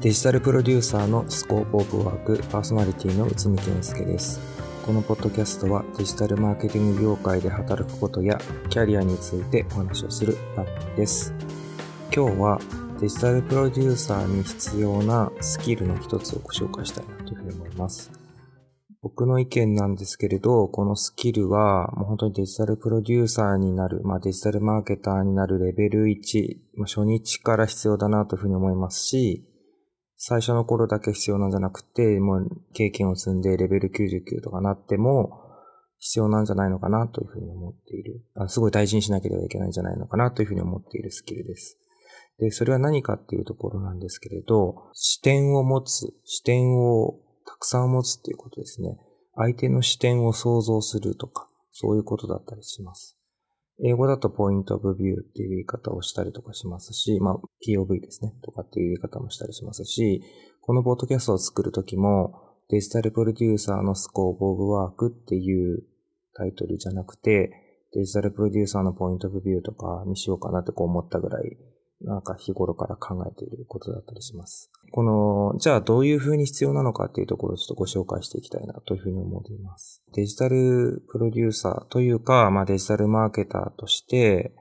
デジタルプロデューサーのスコープオブワークパーソナリティの内海健介です。このポッドキャストはデジタルマーケティング業界で働くことやキャリアについてお話をする番組です。今日はデジタルプロデューサーに必要なスキルの一つをご紹介したいなというふうに思います。僕の意見なんですけれど、このスキルはもう本当にデジタルプロデューサーになる、まあデジタルマーケターになるレベル1、まあ、初日から必要だなというふうに思いますし、最初の頃だけ必要なんじゃなくて、もう経験を積んでレベル99とかなっても必要なんじゃないのかなというふうに思っている。あすごい大事にしなければいけないんじゃないのかなというふうに思っているスキルです。で、それは何かっていうところなんですけれど、視点を持つ、視点をたくさん持つっていうことですね。相手の視点を想像するとか、そういうことだったりします。英語だとポイントオブビューっていう言い方をしたりとかしますし、まあ、POV ですね、とかっていう言い方もしたりしますし、このポッドキャストを作るときも、デジタルプロデューサーのスコープオブワークっていうタイトルじゃなくて、デジタルプロデューサーのポイントオブビューとかにしようかなってこう思ったぐらいなんか日頃から考えていることだったりします。この、じゃあどういうふうに必要なのかっていうところをちょっとご紹介していきたいなというふうに思っています。デジタルプロデューサーというか、まあデジタルマーケターとして、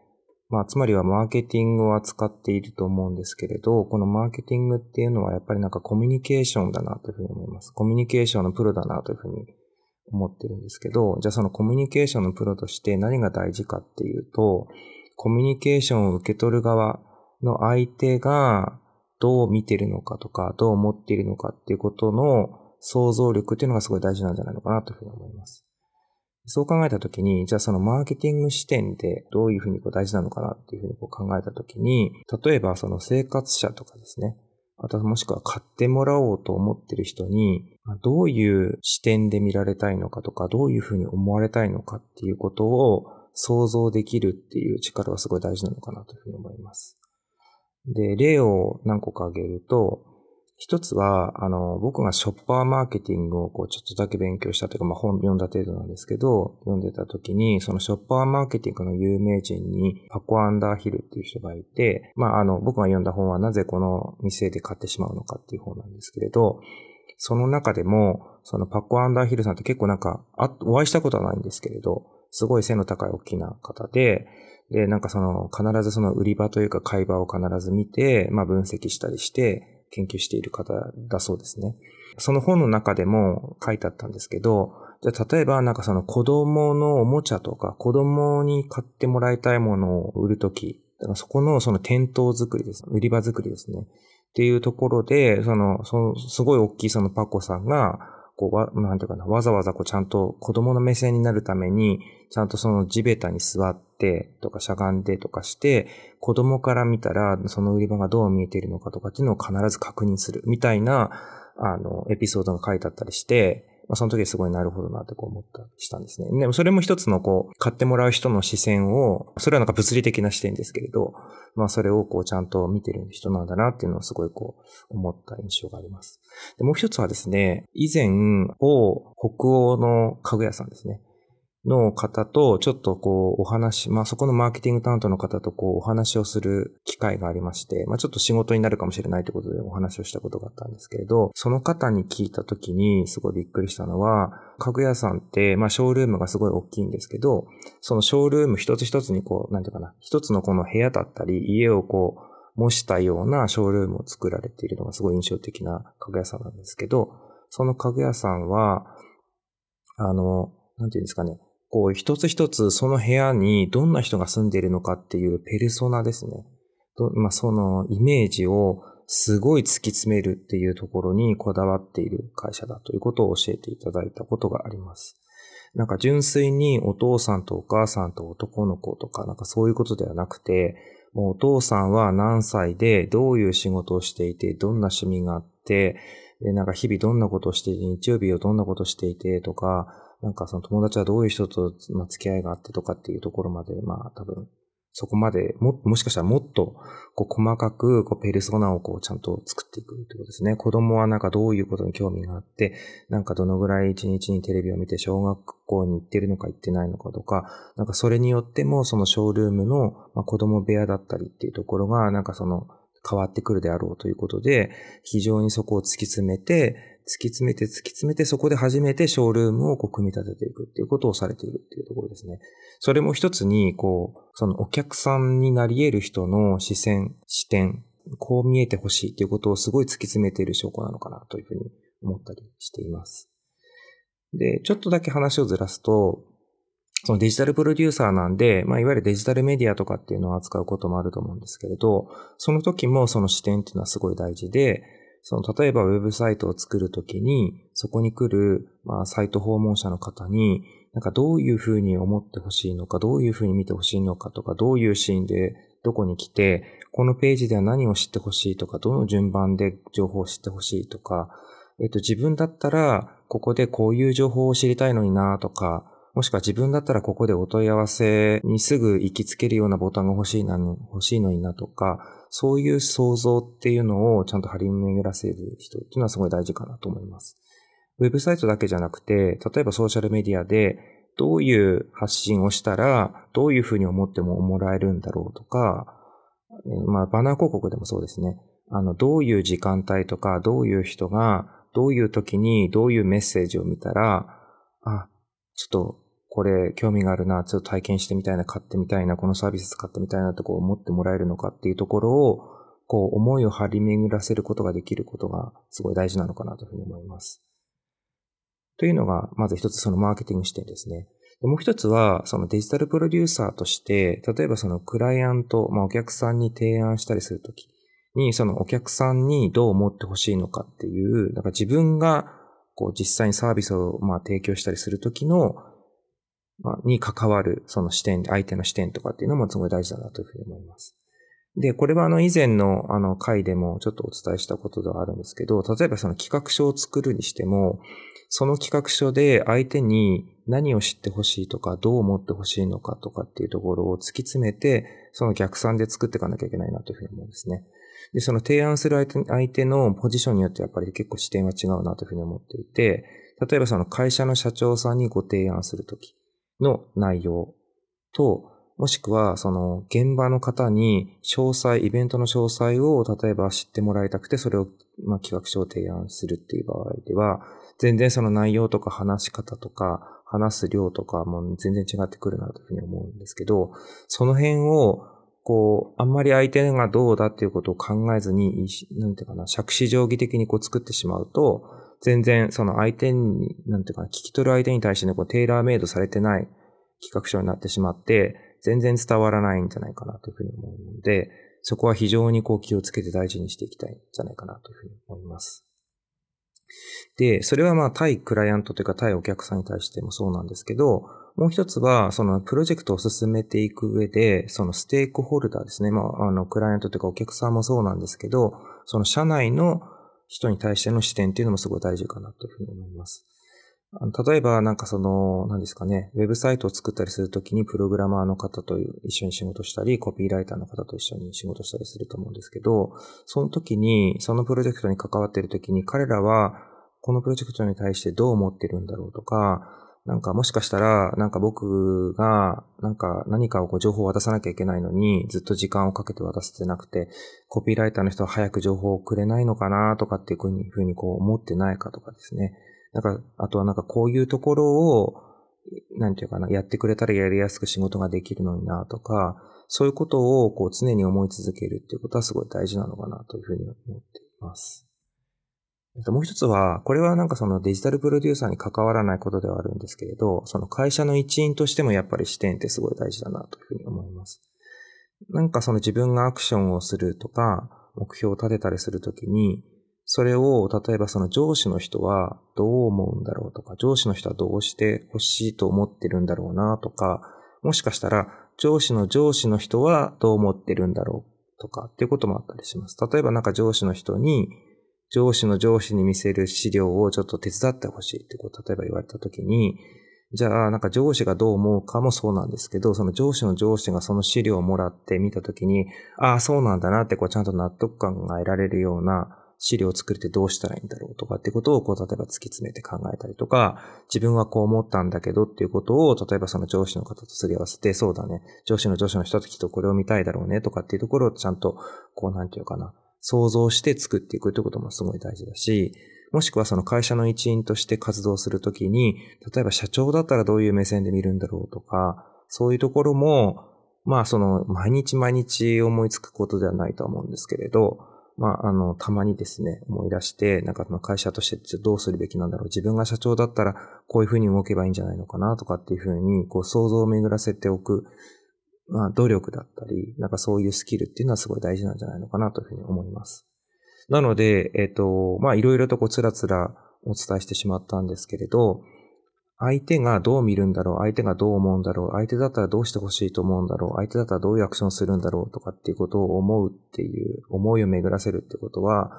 まあつまりはマーケティングを扱っていると思うんですけれど、このマーケティングっていうのはやっぱりなんかコミュニケーションだなというふうに思います。コミュニケーションのプロだなというふうに思ってるんですけど、じゃあそのコミュニケーションのプロとして何が大事かっていうと、コミュニケーションを受け取る側、の相手がどう見てるのかとか、どう思っているのかっていうことの想像力っていうのがすごい大事なんじゃないのかなというふうに思います。そう考えたときに、じゃあそのマーケティング視点でどういうふうにこう大事なのかなっていうふうにこう考えたときに、例えばその生活者とかですね、またもしくは買ってもらおうと思ってる人に、どういう視点で見られたいのかとか、どういうふうに思われたいのかっていうことを想像できるっていう力はすごい大事なのかなというふうに思います。で、例を何個か挙げると、一つは、あの、僕がショッパーマーケティングをこうちょっとだけ勉強したというか、まあ本読んだ程度なんですけど、読んでた時に、そのショッパーマーケティングの有名人にパコ・アンダーヒルっていう人がいて、まああの、僕が読んだ本はなぜこの店で買ってしまうのかっていう本なんですけれど、その中でも、そのパコ・アンダーヒルさんって結構なんか、あ、お会いしたことはないんですけれど、すごい背の高い大きな方で、で、なんかその、必ずその売り場というか買い場を必ず見て、まあ分析したりして研究している方だそうですね。その本の中でも書いてあったんですけど、じゃあ例えばなんかその子供のおもちゃとか子供に買ってもらいたいものを売るとき、そこのその店頭作りです。売り場作りですね。っていうところで、その、そのすごい大きいそのパコさんが、こう、わ、なんていうかな、わざわざこうちゃんと子供の目線になるために、ちゃんとその地べたに座ってとかしゃがんでとかして、子供から見たらその売り場がどう見えているのかとかっていうのを必ず確認するみたいな、あの、エピソードが書いてあったりして、まあ、その時すごいなるほどなってこう思ったりしたんですね。でもそれも一つのこう、買ってもらう人の視線を、それはなんか物理的な視点ですけれど、まあそれをこうちゃんと見てる人なんだなっていうのをすごいこう思った印象があります。でもう一つはですね、以前、某北欧の家具屋さんですね。の方と、ちょっとこう、お話、まあそこのマーケティング担当の方とこう、お話をする機会がありまして、まあちょっと仕事になるかもしれないということでお話をしたことがあったんですけれど、その方に聞いたときにすごいびっくりしたのは、家具屋さんって、まあショールームがすごい大きいんですけど、そのショールーム一つ一つにこう、なんていうかな、一つのこの部屋だったり、家をこう、模したようなショールームを作られているのがすごい印象的な家具屋さんなんですけど、その家具屋さんは、あの、なんていうんですかね、こう一つ一つその部屋にどんな人が住んでいるのかっていうペルソナですね。まあ、そのイメージをすごい突き詰めるっていうところにこだわっている会社だということを教えていただいたことがあります。なんか純粋にお父さんとお母さんと男の子とかなんかそういうことではなくて、もうお父さんは何歳でどういう仕事をしていて、どんな趣味があって、で、なんか日々どんなことをしていて、日曜日をどんなことをしていてとか、なんかその友達はどういう人と、まあ、付き合いがあってとかっていうところまで、まあ多分、そこまでも、もしかしたらもっと、こう細かく、こうペルソナをこうちゃんと作っていくってことですね。子供はなんかどういうことに興味があって、なんかどのぐらい一日にテレビを見て小学校に行ってるのか行ってないのかとか、なんかそれによってもそのショールームの、まあ、子供部屋だったりっていうところが、なんかその、変わってくるであろうということで、非常にそこを突き詰めて、突き詰めて突き詰めてそこで初めてショールームをこう組み立てていくっていうことをされているっていうところですね。それも一つに、こう、そのお客さんになり得る人の視線、視点、こう見えてほしいっていうことをすごい突き詰めている証拠なのかなというふうに思ったりしています。で、ちょっとだけ話をずらすと、そのデジタルプロデューサーなんで、まあ、いわゆるデジタルメディアとかっていうのを扱うこともあると思うんですけれど、その時もその視点っていうのはすごい大事で、その、例えばウェブサイトを作るときに、そこに来る、まあ、サイト訪問者の方に、なんかどういうふうに思ってほしいのか、どういうふうに見てほしいのかとか、どういうシーンでどこに来て、このページでは何を知ってほしいとか、どの順番で情報を知ってほしいとか、えっと、自分だったら、ここでこういう情報を知りたいのになとか、もしくは自分だったらここでお問い合わせにすぐ行きつけるようなボタンが欲しいな、欲しいのになとか、そういう想像っていうのをちゃんと張り巡らせる人っていうのはすごい大事かなと思います。ウェブサイトだけじゃなくて、例えばソーシャルメディアでどういう発信をしたら、どういうふうに思ってももらえるんだろうとか、まあ、バナー広告でもそうですね。あの、どういう時間帯とか、どういう人が、どういう時にどういうメッセージを見たら、あ、ちょっとこれ興味があるな、ちょっと体験してみたいな、買ってみたいな、このサービス使ってみたいなとこう思ってもらえるのかっていうところを、こう思いを張り巡らせることができることがすごい大事なのかなというふうに思います。というのが、まず一つそのマーケティング視点ですね。もう一つは、そのデジタルプロデューサーとして、例えばそのクライアント、まあお客さんに提案したりするときに、そのお客さんにどう思ってほしいのかっていう、なんか自分がこう実際にサービスをまあ提供したりするときの、まに関わるその視点、相手の視点とかっていうのもすごい大事だなというふうに思います。で、これはあの以前のあの回でもちょっとお伝えしたことではあるんですけど、例えばその企画書を作るにしても、その企画書で相手に何を知ってほしいとか、どう思ってほしいのかとかっていうところを突き詰めて、その逆算で作っていかなきゃいけないなというふうに思うんですね。で、その提案する相手相手のポジションによってやっぱり結構視点は違うなというふうに思っていて、例えばその会社の社長さんにご提案するときの内容と、もしくは、その、現場の方に詳細、イベントの詳細を、例えば知ってもらいたくて、それを、まあ、企画書を提案するっていう場合では、全然その内容とか話し方とか、話す量とかも全然違ってくるなというふうに思うんですけど、その辺を、こう、あんまり相手がどうだっていうことを考えずに、なんていうかな、尺子定規的にこう作ってしまうと、全然その相手に、なんていうか、聞き取る相手に対してね、こう、テーラーメイドされてない企画書になってしまって、全然伝わらないんじゃないかなというふうに思うので、そこは非常にこう気をつけて大事にしていきたいんじゃないかなというふうに思います。で、それはまあ対クライアントというか対お客さんに対してもそうなんですけど、もう一つは、そのプロジェクトを進めていく上で、そのステークホルダーですね。まあ、あの、クライアントというかお客さんもそうなんですけど、その社内の人に対しての視点っていうのもすごい大事かなというふうに思います。あの例えば、なんかその、何ですかね、ウェブサイトを作ったりするときに、プログラマーの方と一緒に仕事したり、コピーライターの方と一緒に仕事したりすると思うんですけど、その時に、そのプロジェクトに関わっているときに、彼らは、このプロジェクトに対してどう思ってるんだろうとか、なんかもしかしたら、なんか僕が、なんか何かをこう情報を渡さなきゃいけないのに、ずっと時間をかけて渡せてなくて、コピーライターの人は早く情報をくれないのかなとかっていうふうにこう思ってないかとかですね。なんか、あとはなんかこういうところを、なんていうかな、やってくれたらやりやすく仕事ができるのになとか、そういうことをこう常に思い続けるっていうことはすごい大事なのかなというふうに思っています。もう一つは、これはなんかそのデジタルプロデューサーに関わらないことではあるんですけれど、その会社の一員としてもやっぱり視点ってすごい大事だなというふうに思います。なんかその自分がアクションをするとか、目標を立てたりするときに、それを、例えばその上司の人はどう思うんだろうとか、上司の人はどうして欲しいと思ってるんだろうなとか、もしかしたら上司の上司の人はどう思ってるんだろうとかっていうこともあったりします。例えばなんか上司の人に、上司の上司に見せる資料をちょっと手伝ってほしいってこと、例えば言われたときに、じゃあ、なんか上司がどう思うかもそうなんですけど、その上司の上司がその資料をもらって見たときに、ああ、そうなんだなってこうちゃんと納得感が得られるような資料を作るってどうしたらいいんだろうとかってことを、こう、例えば突き詰めて考えたりとか、自分はこう思ったんだけどっていうことを、例えばその上司の方とすり合わせて、そうだね、上司の上司の人ときっとこれを見たいだろうねとかっていうところをちゃんと、こう、なんていうかな、想像して作っていくってこともすごい大事だし、もしくはその会社の一員として活動するときに、例えば社長だったらどういう目線で見るんだろうとか、そういうところも、まあその毎日毎日思いつくことではないと思うんですけれど、まああの、たまにですね、思い出して、なんかその会社としてどうするべきなんだろう。自分が社長だったらこういうふうに動けばいいんじゃないのかなとかっていうふうに、こう想像を巡らせておく、まあ努力だったり、なんかそういうスキルっていうのはすごい大事なんじゃないのかなというふうに思います。なので、えっ、ー、と、まあいろいろとこうつらつらお伝えしてしまったんですけれど、相手がどう見るんだろう相手がどう思うんだろう相手だったらどうしてほしいと思うんだろう相手だったらどういうアクションするんだろうとかっていうことを思うっていう思いを巡らせるってことは、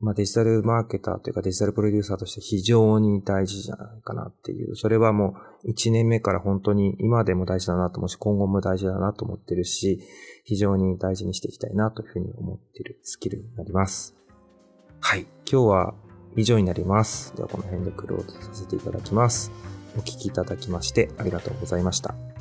まあデジタルマーケターというかデジタルプロデューサーとして非常に大事じゃないかなっていう。それはもう1年目から本当に今でも大事だなと思うし、今後も大事だなと思ってるし、非常に大事にしていきたいなというふうに思っているスキルになります。はい。今日は以上になります。ではこの辺でクローズさせていただきます。お聴きいただきましてありがとうございました。